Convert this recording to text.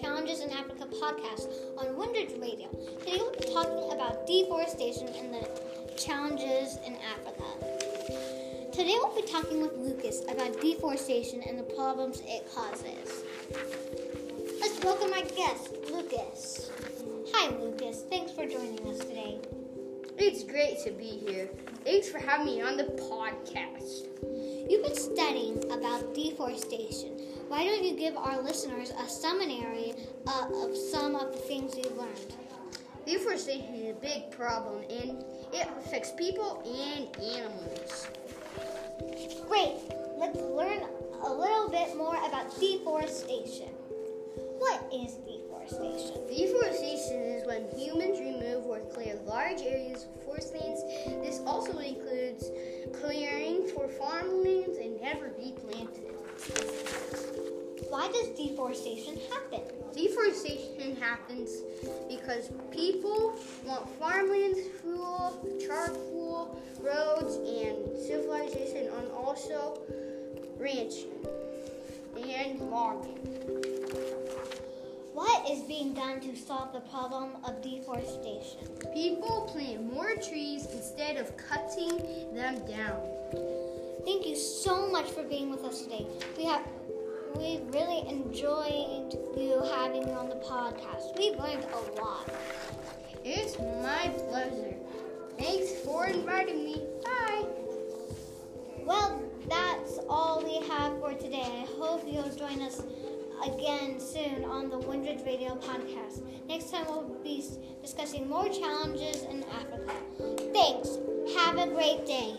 Challenges in Africa podcast on Windridge Radio. Today we'll be talking about deforestation and the challenges in Africa. Today we'll be talking with Lucas about deforestation and the problems it causes. Let's welcome our guest, Lucas. Hi, Lucas. Thanks for joining us today. It's great to be here. Thanks for having me on the podcast. You've been studying about deforestation. Why don't you give our listeners a summary uh, of some of the things you've learned? Deforestation is a big problem and it affects people and animals. Great! Let's learn a little bit more about deforestation. What is deforestation? Deforestation large areas of forest lands. This also includes clearing for farmlands and never replanted. Why does deforestation happen? Deforestation happens because people want farmlands fuel, charcoal, roads, and civilization, and also ranching and logging. What is being done to solve the problem of deforestation? People plant more trees instead of cutting them down. Thank you so much for being with us today. We have we really enjoyed you having you on the podcast. We've learned a lot. It's my pleasure. Thanks for inviting me. Bye. Well, that's all we have for today. I hope you'll join us again soon on the Windridge Radio podcast. Next time we'll be discussing more challenges in Africa. Thanks. Have a great day.